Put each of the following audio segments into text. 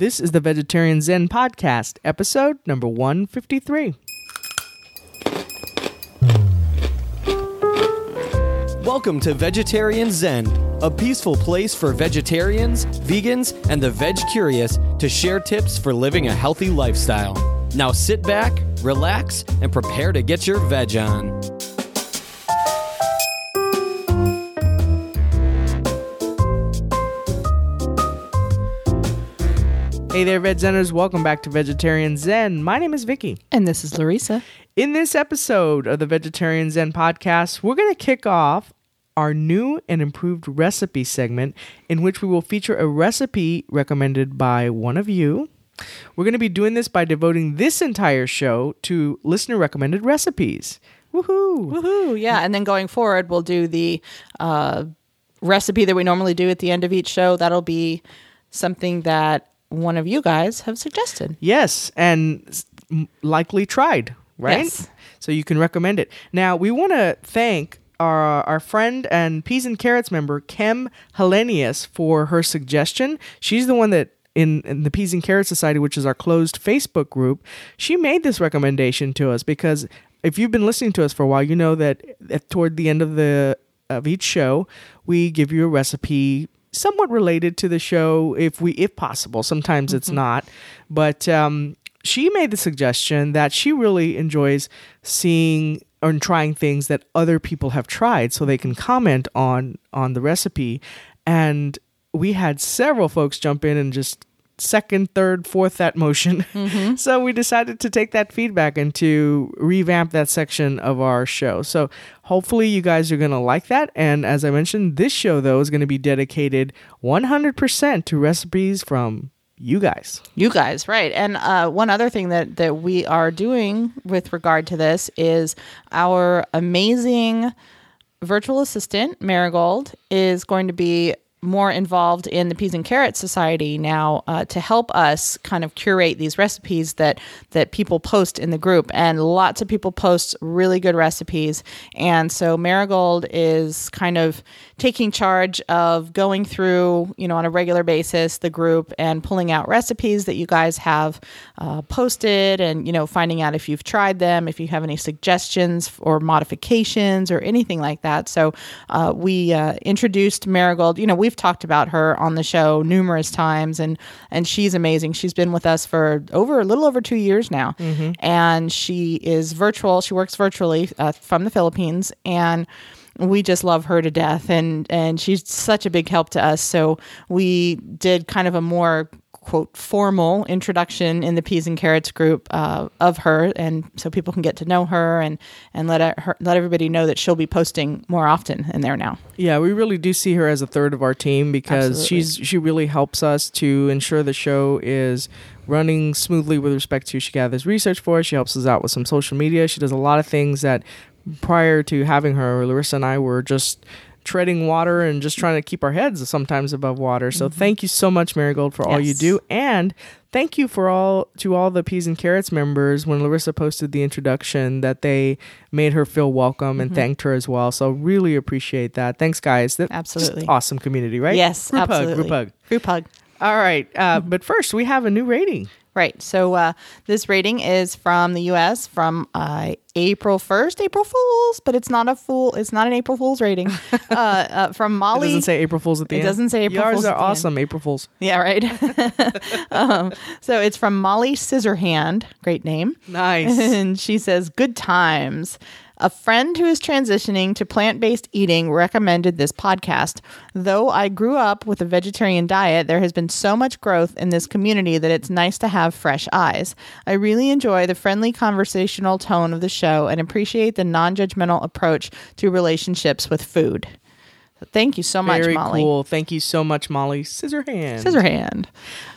This is the Vegetarian Zen Podcast, episode number 153. Welcome to Vegetarian Zen, a peaceful place for vegetarians, vegans, and the veg curious to share tips for living a healthy lifestyle. Now sit back, relax, and prepare to get your veg on. Hey there, Veg Zeners. Welcome back to Vegetarian Zen. My name is Vicky. And this is Larissa. In this episode of the Vegetarian Zen podcast, we're going to kick off our new and improved recipe segment in which we will feature a recipe recommended by one of you. We're going to be doing this by devoting this entire show to listener recommended recipes. Woohoo! Woohoo! Yeah, and then going forward, we'll do the uh, recipe that we normally do at the end of each show. That'll be something that one of you guys have suggested. Yes, and likely tried, right? Yes. So you can recommend it. Now, we want to thank our, our friend and Peas and Carrots member, Kem Hellenius, for her suggestion. She's the one that, in, in the Peas and Carrots Society, which is our closed Facebook group, she made this recommendation to us because if you've been listening to us for a while, you know that at, toward the end of the of each show, we give you a recipe somewhat related to the show if we if possible. Sometimes it's not. But um, she made the suggestion that she really enjoys seeing and trying things that other people have tried so they can comment on on the recipe. And we had several folks jump in and just second third fourth that motion. So we decided to take that feedback and to revamp that section of our show. So hopefully you guys are going to like that. And as i mentioned this show though is going to be dedicated 100% to recipes from you guys. You guys, right? And uh, one other thing that that we are doing with regard to this is our amazing virtual assistant Marigold is going to be more involved in the Peas and Carrots Society now uh, to help us kind of curate these recipes that that people post in the group, and lots of people post really good recipes, and so Marigold is kind of taking charge of going through, you know, on a regular basis the group and pulling out recipes that you guys have uh, posted, and you know, finding out if you've tried them, if you have any suggestions or modifications or anything like that. So uh, we uh, introduced Marigold. You know, we've talked about her on the show numerous times, and and she's amazing. She's been with us for over a little over two years now, and she is virtual. She works virtually uh, from the Philippines, and we just love her to death and and she's such a big help to us so we did kind of a more quote formal introduction in the peas and carrots group uh, of her and so people can get to know her and and let her let everybody know that she'll be posting more often in there now Yeah, we really do see her as a third of our team because Absolutely. she's she really helps us to ensure the show is running smoothly with respect to she gathers research for us. She helps us out with some social media. She does a lot of things that prior to having her, Larissa and I were just treading water and just trying to keep our heads sometimes above water. So thank you so much, Marigold, for all you do. And thank you for all to all the Peas and Carrots members when Larissa posted the introduction that they made her feel welcome and thanked her as well. So really appreciate that. Thanks, guys. That- Absolutely. awesome community, right? yes group absolutely hug, group hug. group hug All right, uh, but first we have a new rating. Right. So uh, this rating is from the U.S. from uh, April first, April Fools, but it's not a fool. It's not an April Fools rating. uh, uh, from It Molly. doesn't say April Fools at the It end. doesn't say April Yours Fools are the end. awesome, April Fools. Yeah, right. um, so it's from Molly Scissorhand. Great name. Nice. And she says, Good times. A friend who is transitioning to plant based eating recommended this podcast. Though I grew up with a vegetarian diet, there has been so much growth in this community that it's nice to have fresh eyes. I really enjoy the friendly conversational tone of the show and appreciate the non judgmental approach to relationships with food. Thank you so much, Very Molly. cool. Thank you so much, Molly. Scissor hand. Scissor hand.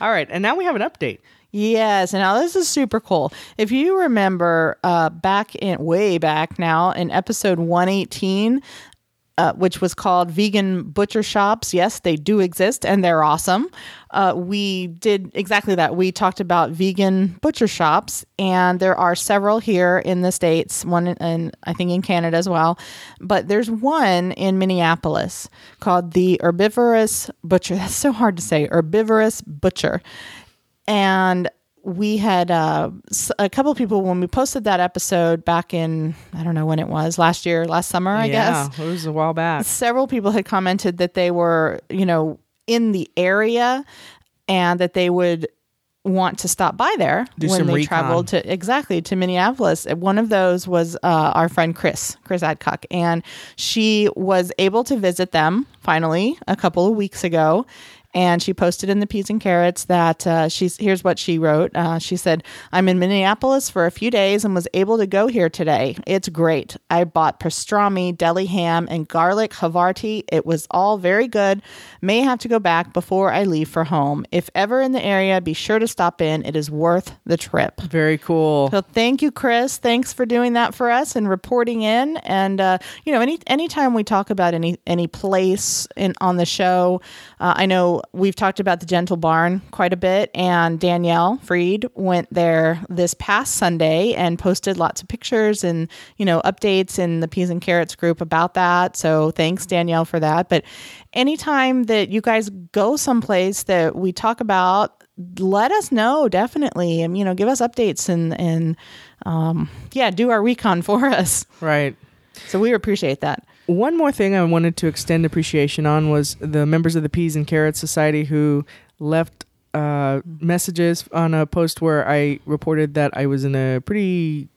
All right, and now we have an update. Yes, and now this is super cool. If you remember uh, back in way back now in episode 118, uh, which was called Vegan Butcher Shops. Yes, they do exist and they're awesome. Uh, we did exactly that. We talked about vegan butcher shops, and there are several here in the States, one in, in I think in Canada as well. But there's one in Minneapolis called the Herbivorous Butcher. That's so hard to say. Herbivorous Butcher and we had uh, a couple of people when we posted that episode back in I don't know when it was last year, last summer, I yeah, guess. it was a while back. Several people had commented that they were, you know, in the area and that they would want to stop by there Do when they recon. traveled to exactly to Minneapolis. One of those was uh, our friend Chris, Chris Adcock, and she was able to visit them finally a couple of weeks ago. And she posted in the peas and carrots that uh, she's here's what she wrote. Uh, she said, "I'm in Minneapolis for a few days and was able to go here today. It's great. I bought pastrami, deli ham, and garlic havarti. It was all very good. May have to go back before I leave for home. If ever in the area, be sure to stop in. It is worth the trip." Very cool. So thank you, Chris. Thanks for doing that for us and reporting in. And uh, you know, any anytime we talk about any any place in on the show, uh, I know we've talked about the Gentle Barn quite a bit, and Danielle Freed went there this past Sunday and posted lots of pictures and you know updates in the Peas and Carrots group about that. So thanks, Danielle, for that. But anytime that you guys go someplace that we talk about let us know definitely and you know give us updates and and um yeah do our recon for us Right. so we appreciate that One more thing I wanted to extend appreciation on was the members of the Peas and Carrots Society who left uh, messages on a post where I reported that I was in a pretty,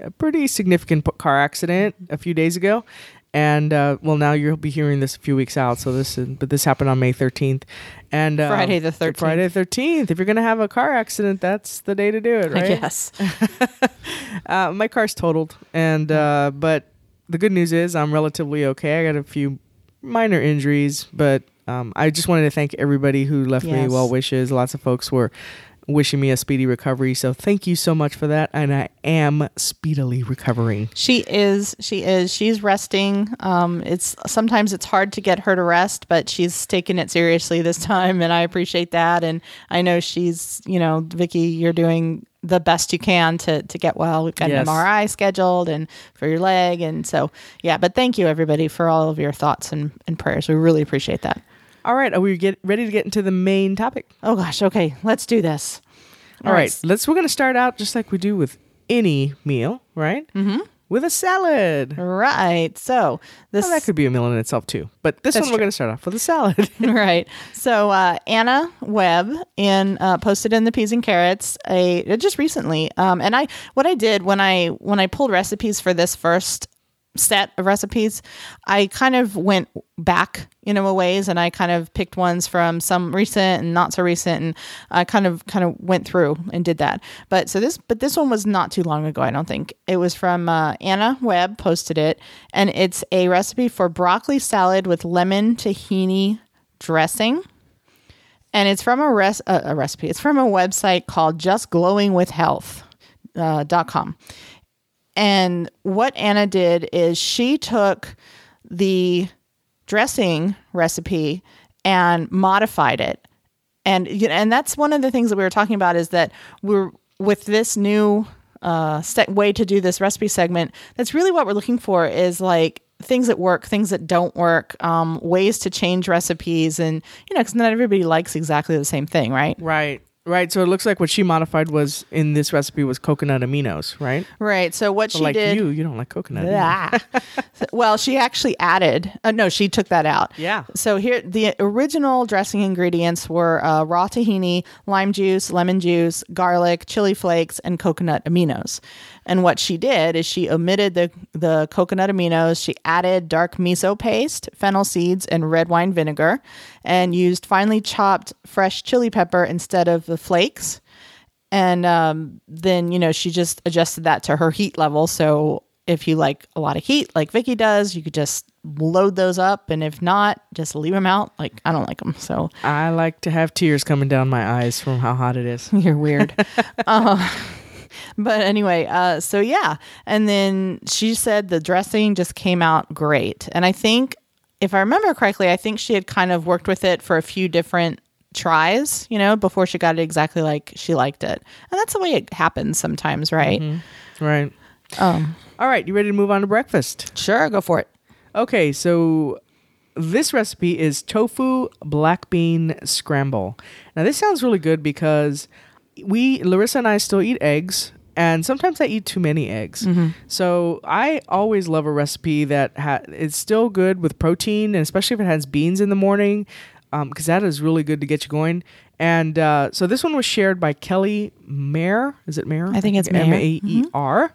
a pretty significant car accident a few days ago, and uh, well, now you'll be hearing this a few weeks out. So this, is, but this happened on May thirteenth, and uh, Friday the 13th. Friday thirteenth. If you're gonna have a car accident, that's the day to do it, right? Yes. Uh, my car's totaled, and uh, but the good news is I'm relatively okay. I got a few minor injuries, but um, I just wanted to thank everybody who left me well wishes. Lots of folks were wishing me a speedy recovery, so thank you so much for that. And I am speedily recovering. she is she is she's resting um it's sometimes it's hard to get her to rest but she's taking it seriously this time and i appreciate that and i know she's you know vicky you're doing the best you can to to get well we've got Yes. an mri scheduled and for your leg and so yeah but thank you everybody for all of your thoughts and, and prayers we really appreciate that All right, are we get ready to get into the main topic? Oh gosh, okay, let's do this. All right, let's. We're gonna start out just like we do with any meal, right? Mm-hmm. With a salad. Right. So this that could be a meal in itself too, but this one we're gonna start off with a salad. right. So uh, Anna Webb in uh, posted in the peas and carrots a just recently. Um, and I what I did when I when I pulled recipes for this first set of recipes, I kind of went back you know a ways and I kind of picked ones from some recent and not so recent and I kind of kind of went through and did that. But so this but this one was not too long ago, I don't think. It was from uh, Anna Webb posted it and it's a recipe for broccoli salad with lemon tahini dressing and it's from a, res- uh, a recipe. It's from a website called justglowingwithhealth.com. Uh, dot com. And what Anna did is she took the dressing recipe and modified it. And and that's one of the things that we were talking about is that we're with this new uh, set way to do this recipe segment. That's really what we're looking for is like things that work, things that don't work, um, ways to change recipes, and you know, because not everybody likes exactly the same thing, right? Right. Right. So it looks like what she modified was in this recipe was coconut aminos, right? Right. So what she like did, you, you don't like coconut. Ah. well, she actually added. Uh, no, she took that out. Yeah. So here, the original dressing ingredients were uh, raw tahini, lime juice, lemon juice, garlic, chili flakes, and coconut aminos. And what she did is she omitted the the coconut aminos. She added dark miso paste, fennel seeds, and red wine vinegar, and used finely chopped fresh chili pepper instead of the flakes. And um, then you know she just adjusted that to her heat level. So if you like a lot of heat like vicky does you could just load those up. And if not just leave them out. Like i don't like them so I like to have tears coming down my eyes from how hot it is. you're weird. Uh, but anyway uh, so yeah. And then she said the dressing just came out great. And i think if i remember correctly i think she had kind of worked with it for a few different tries you know before she got it exactly like she liked it and that's the way it happens sometimes right Right. um All right. You ready to move on to breakfast? Sure, go for it. Okay. So this recipe is tofu black bean scramble. Now, this sounds really good because we Larissa and I still eat eggs. And sometimes I eat too many eggs. So I always love a recipe that ha- is still good with protein, and especially if it has beans in the morning, because that is really good to get you going. And uh, so this one was shared by Kelly Mayer. Is it Mayer? I think it's. M A E R.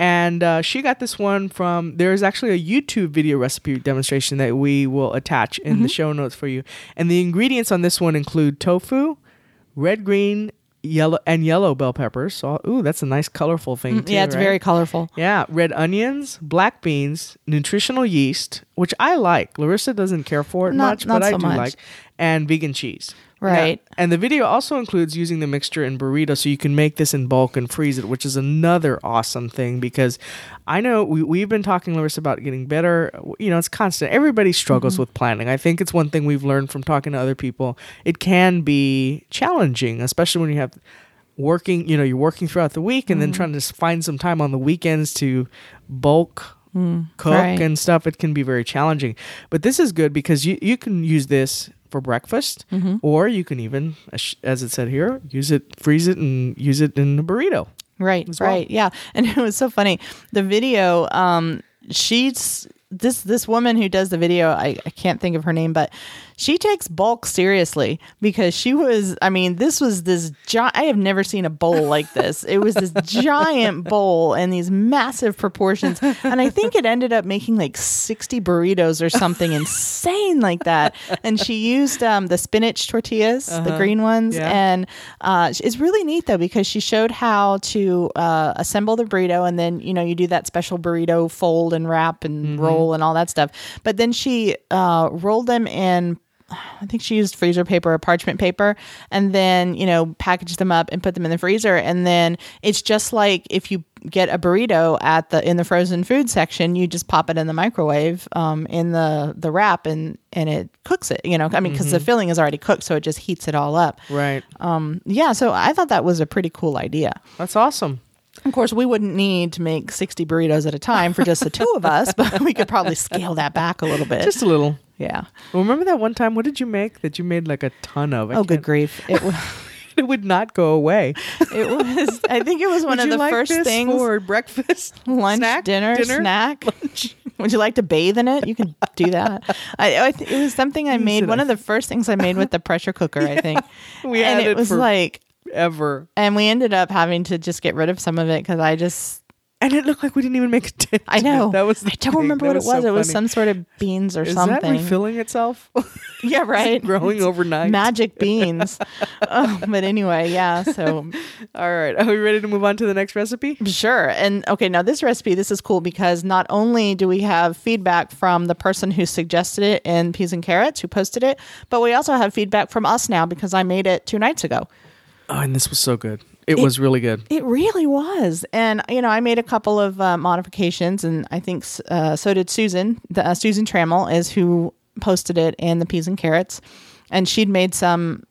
And uh, she got this one from. There's actually a YouTube video recipe demonstration that we will attach in the show notes for you. And the ingredients on this one include tofu, red, green, yellow, and yellow bell peppers. So, ooh, that's a nice colorful thing. Mm, too, yeah, it's right? very colorful. Yeah, red onions, black beans, nutritional yeast, which I like. Larissa doesn't care for it Not- much, not but I so do much. like, and vegan cheese. Right. And the video also includes using the mixture in burrito, so you can make this in bulk and freeze it, which is another awesome thing because I know we, we've been talking, Larissa, about getting better. You know, it's constant. Everybody struggles Mm-hmm. with planning. I think it's one thing we've learned from talking to other people. It can be challenging, especially when you have working you know you're working throughout the week Mm-hmm. and then trying to find some time on the weekends to bulk cook Mm, right. and stuff it can be very challenging but this is good because you, you can use this for breakfast Mm-hmm. or you can even as- it said here use it freeze it and use it in a burrito Right, well. right, yeah. And it was so funny. The video, um, she's this this woman who does the video. I, I can't think of her name, but she takes bulk seriously because she was. I mean, this was this giant. I have never seen a bowl like this. It was this giant bowl and these massive proportions. And I think it ended up making like sixty burritos or something insane like that. And she used um, the spinach tortillas, the green ones, Yeah. and uh, it's really neat though because she showed how to uh, assemble the burrito, and then you know you do that special burrito fold and wrap and roll and all that stuff. But then she uh, rolled them in. I think she used freezer paper or parchment paper, and then you know packaged them up and put them in the freezer. And then it's just like if you get a burrito at the in the frozen food section, you just pop it in the microwave um, in the the wrap, and and it cooks it. You know, I mean, because the filling is already cooked, so it just heats it all up. right Um, yeah, so I thought that was a pretty cool idea. that's awesome Of course, we wouldn't need to make 60 burritos at a time for just the two of us, but we could probably scale that back a little bit. just a little yeah. well, remember that one time what did you make that you made like a ton of I Oh, good grief. It was, it would not go away it was, I think it was one Would of the like first things for breakfast lunch, snack dinner, snack. Would you like to bathe in it? You can do that. I, I th- it was something I made. One of the first things I made with the pressure cooker, I think. We and had it it was for- like, ever and we ended up having to just get rid of some of it because I just and it looked like we didn't even make a dent I know. that was I don't thing. remember That what it was. so it was some sort of beans or Is something. that refilling itself? yeah, right. growing overnight. Magic beans. oh, but anyway, yeah. So All right. Are we ready to move on to the next recipe? sure. And okay, now this recipe, this is cool because not only do we have feedback from the person who suggested it in Peas and Carrots, who posted it, but we also have feedback from us now because I made it two nights ago. Oh, and this was so good. It, was really good. It really was. And, you know, I made a couple of uh, modifications, and I think uh, so did Susan. The, uh, Susan Trammell is who posted it in the Peas and Carrots. And she'd made some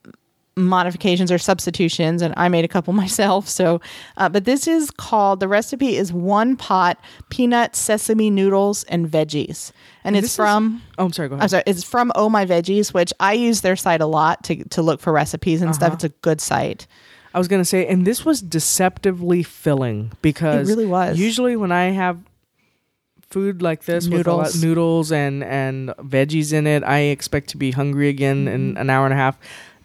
modifications or substitutions, and I made a couple myself. So, uh, but this is called the recipe is one pot peanut sesame noodles and veggies. And This it's is- from. Oh, I'm sorry. Go ahead. I'm sorry. It's from Oh My Veggies, which I use their site a lot to to look for recipes and Uh-huh. stuff. It's a good site. I was gonna say, and this was deceptively filling because It really was. Usually, when I have food like this with a lot Noodles. noodles and and veggies in it, I expect to be hungry again in an hour and a half.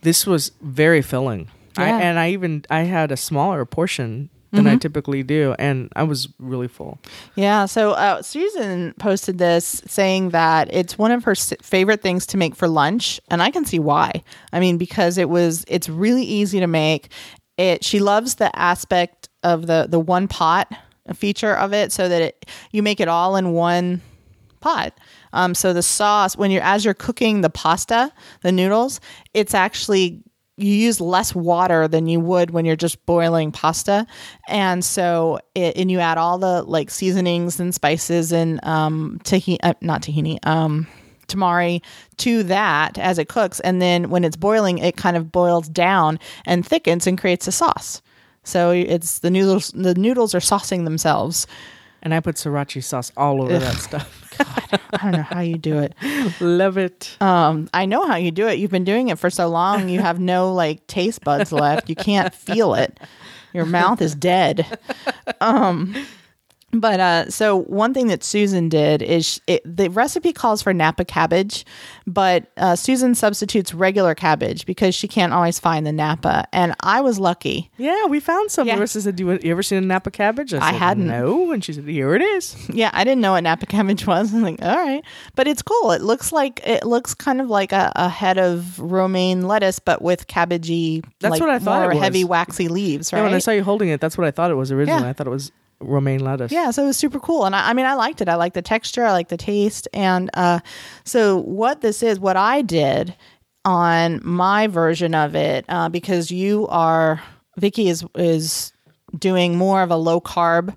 This was very filling. I, and I even I had a smaller portion than I Mhm. typically do, and I was really full. Yeah. So uh, Susan posted this saying that it's one of her s- favorite things to make for lunch, and I can see why. I mean, because it was it's really easy to make. It she loves the aspect of the the one pot feature of it, so that it you make it all in one pot. Um, so the sauce when you're as you're cooking the pasta, the noodles, it's actually you use less water than you would when you're just boiling pasta, and so it, and you add all the like seasonings and spices and um tahini, uh, not tahini, um tamari to that as it cooks, and then when it's boiling, it kind of boils down and thickens and creates a sauce. So it's the noodles. The noodles are saucing themselves. And I put sriracha sauce all over that stuff. God, I don't know how you do it. Love it. Um, I know how you do it. You've been doing it for so long. You have no like taste buds left. You can't feel it. Your mouth is dead. Um, but uh, so one thing that Susan did is it, the recipe calls for Napa cabbage, but uh, Susan substitutes regular cabbage because she can't always find the Napa. And I was lucky. Yeah, we found some. Yeah. Marissa said, "Do you, you ever seen a Napa cabbage?" I said, hadn't. No, and she said, "Here it is." Yeah, I didn't know what Napa cabbage was. I'm like, all right, but it's cool. It looks like it looks kind of like a, a head of romaine lettuce, but with cabbagey. That's like, what I thought More it was. heavy, waxy leaves, right? Yeah, when I saw you holding it, that's what I thought it was originally. Yeah. I thought it was romaine lettuce. Yeah, so it was super cool, and I, I mean, I liked it. I like the texture, I like the taste, and uh, so what this is, what I did on my version of it, uh, because you are Vicky is is doing more of a low carb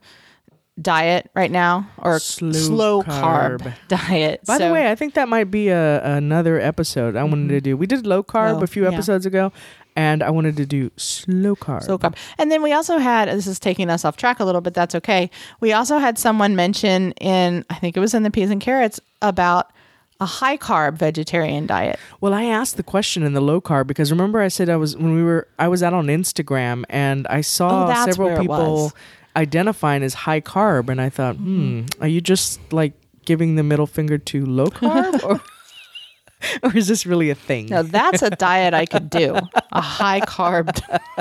diet right now, or Slow carb. carb. diet. By the way, I think that might be a, another episode I wanted to do. We did low carb a few Mm-hmm. yeah. episodes ago, and I wanted to do slow carb. Slow carb. And then we also had this is taking us off track a little bit. That's okay. We also had someone mention in I think it was in the peas and carrots about a high carb vegetarian diet. Well, I asked the question in the low carb because remember I said I was when we were I was out on Instagram and I saw Oh, several people identifying as high carb, and I thought, hmm, are you just like giving the middle finger to low carb, or is this really a thing? No, that's a diet I could do. A high carb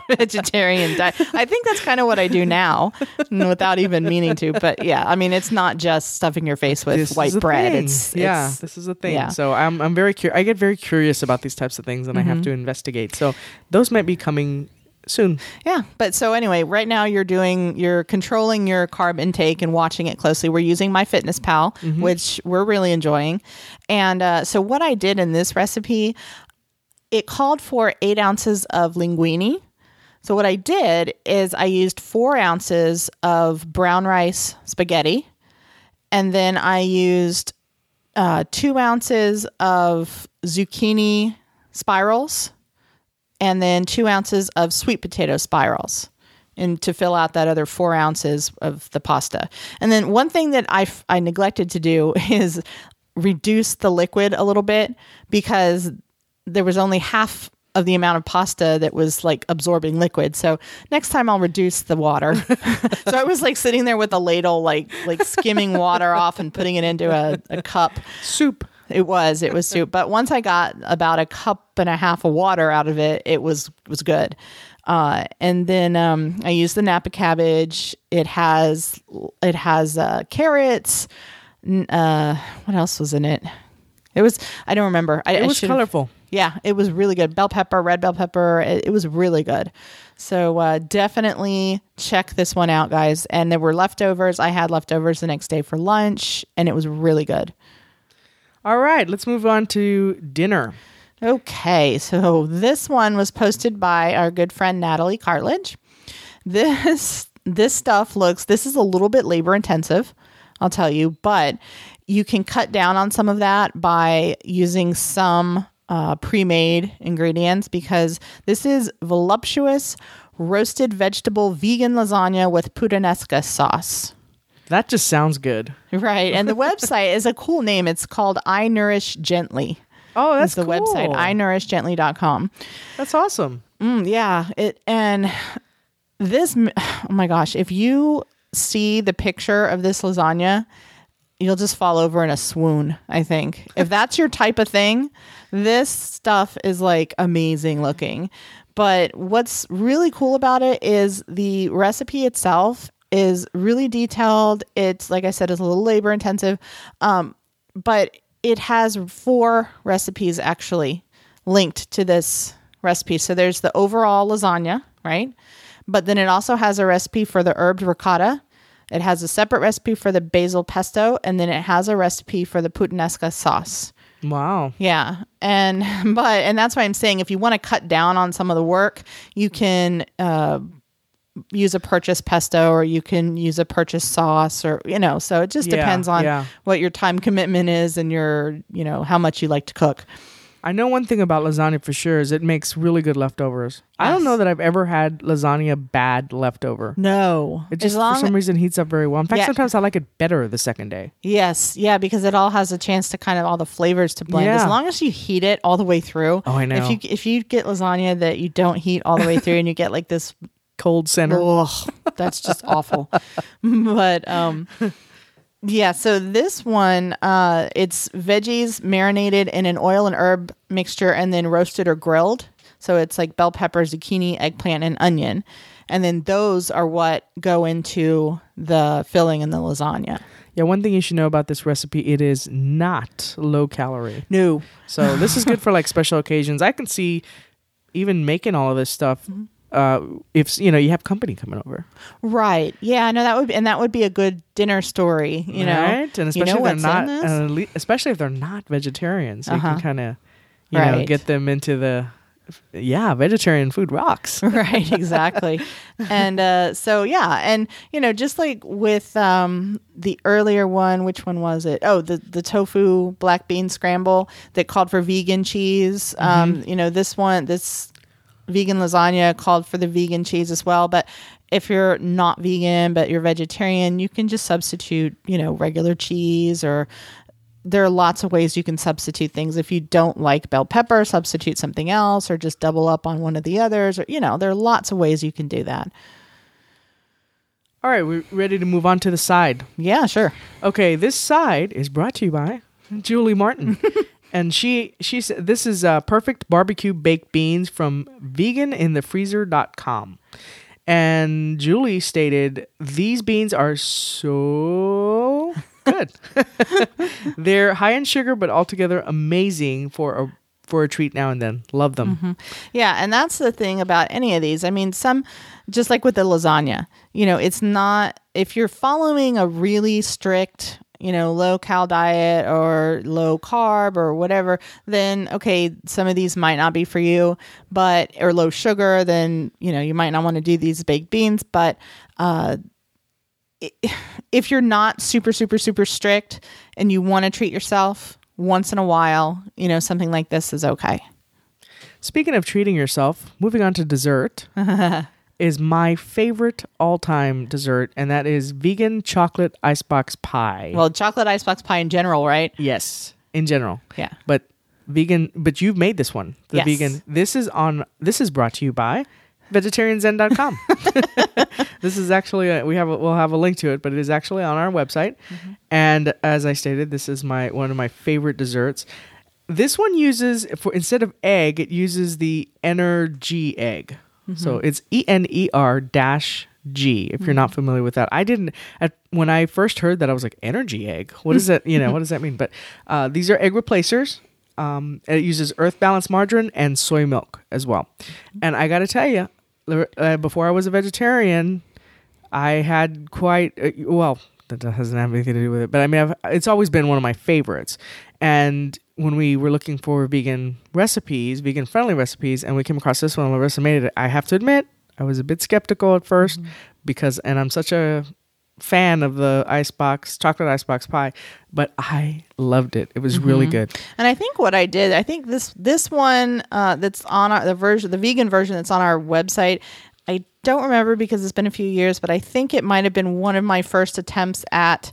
vegetarian diet. I think that's kind of what I do now without even meaning to. But yeah, I mean it's not just stuffing your face with This white bread. It's yeah, it's- this is a thing. yeah. So I'm I'm very curious. I get very curious about these types of things, and I Mm-hmm. have to investigate. So those might be coming soon. Yeah. But so anyway, right now you're doing, you're controlling your carb intake and watching it closely. We're using My Fitness Pal, which we're really enjoying. And uh, so what I did in this recipe, it called for eight ounces of linguine. So what I did is I used four ounces of brown rice spaghetti, and then I used uh, two ounces of zucchini spirals and then two ounces of sweet potato spirals and to fill out that other four ounces of the pasta. And then one thing that I, f- I neglected to do is reduce the liquid a little bit because there was only half of the amount of pasta that was like absorbing liquid. So next time I'll reduce the water. so I was like sitting there with a ladle, like like skimming water off and putting it into a, a cup. Soup. It was. It was soup. But once I got about a cup and a half of water out of it, it was was good. Uh, and then um, I used the Napa cabbage. It has it has uh, carrots. Uh, what else was in it? It was I don't remember. I, It was colorful. Yeah, it was really good. Bell pepper, red bell pepper. It, it was really good. So uh, definitely check this one out, guys. And there were leftovers. I had leftovers the next day for lunch, and it was really good. All right, let's move on to dinner. Okay, so this one was posted by our good friend Natalie Cartledge. This this stuff looks this is a little bit labor intensive, I'll tell you, but you can cut down on some of that by using some uh, pre-made ingredients because this is voluptuous roasted vegetable vegan lasagna with puttanesca sauce. That just sounds good. Right, and the website is a cool name. It's called I Nourish Gently. Oh, That's the website, cool. iNourishGently.com. That's awesome. Mm, yeah, it and this. Oh my gosh! If you see the picture of this lasagna, you'll just fall over in a swoon. I think if that's your type of thing, this stuff is like amazing looking. But what's really cool about it is the recipe itself is really detailed. It's like I said, it's a little labor intensive, um, but it has four recipes actually linked to this recipe. So there's the overall lasagna, right? But then it also has a recipe for the herbed ricotta. It has a separate recipe for the basil pesto, and then it has a recipe for the puttanesca sauce. Wow. Yeah. And but and that's why I'm saying if you want to cut down on some of the work, you can uh use a purchase pesto or you can use a purchase sauce or you know, so it just Yeah, depends on yeah. what your time commitment is and your, you know, how much you like to cook. I know one thing about lasagna for sure is it makes really good leftovers. I don't know that I've ever had lasagna bad leftover. No, It just for some reason heats up very well. In fact, Yeah. sometimes I like it better the second day. yes, yeah, because it all has a chance to kind of all the flavors to blend. As long as you heat it all the way through. Oh, I know. If you if you get lasagna that you don't heat all the way through and you get like this Cold center. Ugh, that's just awful. but um yeah, so this one uh it's veggies marinated in an oil and herb mixture and then roasted or grilled. So it's like bell pepper, zucchini, eggplant and onion. And then those are what go into the filling in the lasagna. Yeah, one thing you should know about this recipe, it is not low calorie. No. So this is good for like special occasions. I can see even making all of this stuff Mm-hmm. Uh, if you know you have company coming over, Right. Yeah, no that would be, and that would be a good dinner story, you know. right? And You especially know if they're not, uh, especially if they're not vegetarians, you Uh-huh. can kind of you know get them into the yeah vegetarian food rocks. right exactly and uh so yeah and you know just like with um the earlier one which one was it oh the the tofu black bean scramble that called for vegan cheese um you know this one this vegan lasagna called for the vegan cheese as well but if you're not vegan but you're vegetarian you can just substitute you know regular cheese or there are lots of ways you can substitute things. If you don't like bell pepper, substitute something else or just double up on one of the others or you know, there are lots of ways you can do that. All right, we're ready to move on to the side. Yeah, sure. Okay, this side is brought to you by Julie Martin. and she she said this is uh, perfect barbecue baked beans from veganinthefreezer.com. And Julie stated these beans are so good. They're high in sugar but altogether amazing for a for a treat now and then. Love them. Yeah, and that's the thing about any of these. I mean, some just like with the lasagna, you know, it's not if you're following a really strict, you know, low cal diet or low carb or whatever, then okay, some of these might not be for you, but or low sugar, then, you know, you might not want to do these baked beans, but uh if you're not super super super strict and you want to treat yourself once in a while, you know, something like this is okay. Speaking of treating yourself, moving on to dessert is my favorite all-time dessert, and that is vegan chocolate icebox pie. Well, chocolate icebox pie in general, right? yes, in general. Yeah. But vegan, but you've made this one, the Yes. vegan. This is on. This is brought to you by vegetarianzen.com. this is actually a, we have a, we'll have a link to it, but it is actually on our website. Mm-hmm. And as I stated, this is my one of my favorite desserts. This one uses for instead of egg, it uses the Ener-G egg. So it's E N E R dash G. If you're not familiar with that, I didn't. At, when I first heard that, I was like, Ener-G egg. What is that? You know, what does that mean? But uh, these are egg replacers. Um, it uses earth balanced margarine and soy milk as well. And I got to tell you, uh, before I was a vegetarian, I had quite uh, well. That doesn't have anything to do with it, but I mean, I've, it's always been one of my favorites. And when we were looking for vegan recipes, vegan friendly recipes, and we came across this one, Larissa made it. I have to admit, I was a bit skeptical at 1st because, and I'm such a fan of the icebox chocolate icebox pie, but I loved it. It was really good. And I think what I did, I think this this one uh, that's on our, the version, the vegan version that's on our website. I don't remember because it's been a few years, but I think it might have been one of my first attempts at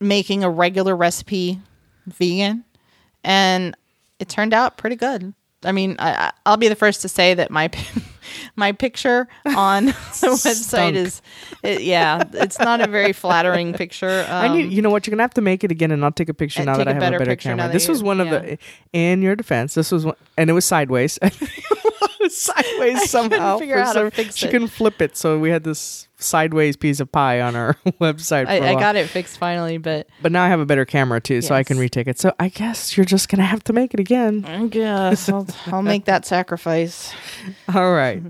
making a regular recipe vegan, and it turned out pretty good. I mean, I, I- I'll be the first to say that my my picture on the website is, it, yeah, it's not a very flattering picture. I Um, need, you know what? You're gonna have to make it again, and I'll take a picture now that I have a better camera. This was one of the. In your defense, this was one, and it was sideways. sideways somehow. figure for out how to some- fix she it. couldn't flip it, so we had this sideways piece of pie on our website. For a I, I while. got it fixed finally, but but now I have a better camera too, so I can retake it. So I guess you're just gonna have to make it again. I guess I'll, I'll make that sacrifice. All right.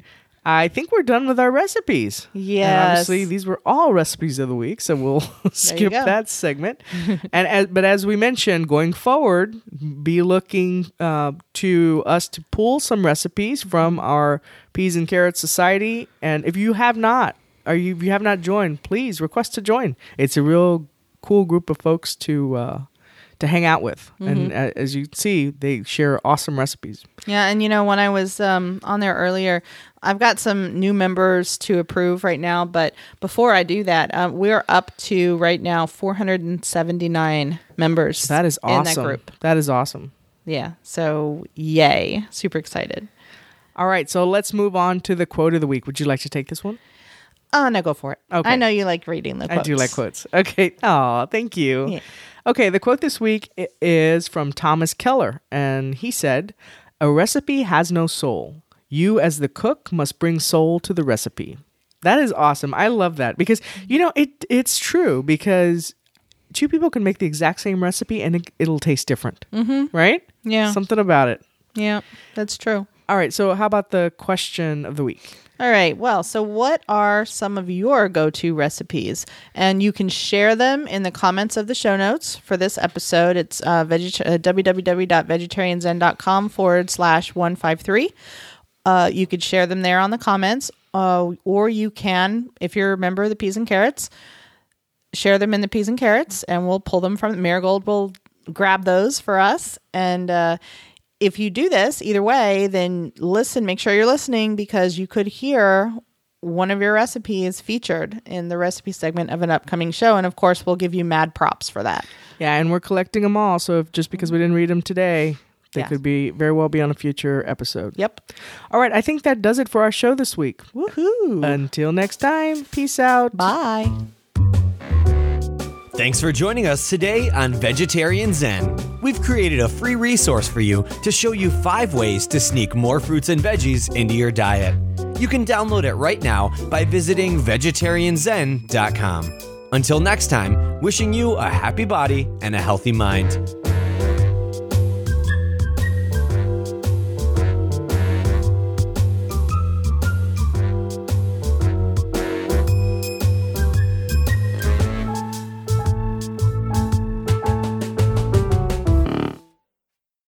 I think we're done with our recipes. Yes. obviously, these were all recipes of the week, so we'll skip that segment. and as, but as we mentioned, going forward, be looking uh, to us to pull some recipes from our Peas and Carrots Society. And if you have not, or you, if you have not joined, please request to join. It's a real cool group of folks to uh, to hang out with. And uh, as you see, they share awesome recipes. Yeah, and you know when I was um, on there earlier, I've got some new members to approve right now. But before I do that, um, we're up to right now 479 members. That is awesome. in that group. That is awesome. Yeah, so yay! Super excited. All right, so let's move on to the quote of the week. Would you like to take this one? Oh no, go for it. Okay. I know you like reading the. Quotes. I do like quotes. Okay. Oh, thank you. Yeah. Okay, the quote this week is from Thomas Keller, and he said, A recipe has no soul. You, as the cook, must bring soul to the recipe. That is awesome. I love that because, you know, it it's true because two people can make the exact same recipe and it, it'll taste different. Mm-hmm. Right? Yeah. Something about it. Yeah, that's true. All right, so how about the question of the week? All right. Well, so what are some of your go to recipes? And you can share them in the comments of the show notes for this episode. It's uh, vegeta- uh, www.vegetarianzen.com forward slash 153. Uh, you could share them there on the comments, uh, or you can, if you're a member of the Peas and Carrots, share them in the Peas and Carrots, and we'll pull them from Marigold. will grab those for us. And uh, if you do this either way, then listen, make sure you're listening because you could hear one of your recipes featured in the recipe segment of an upcoming show. And of course, we'll give you mad props for that. Yeah, and we're collecting them all. So if, just because we didn't read them today, they Yes. could be very well be on a future episode. Yep. All right, I think that does it for our show this week. Woohoo. Until next time, peace out. Bye. Thanks for joining us today on Vegetarian Zen. We've created a free resource for you to show you five ways to sneak more fruits and veggies into your diet. You can download it right now by visiting vegetarianzen.com. Until next time, wishing you a happy body and a healthy mind.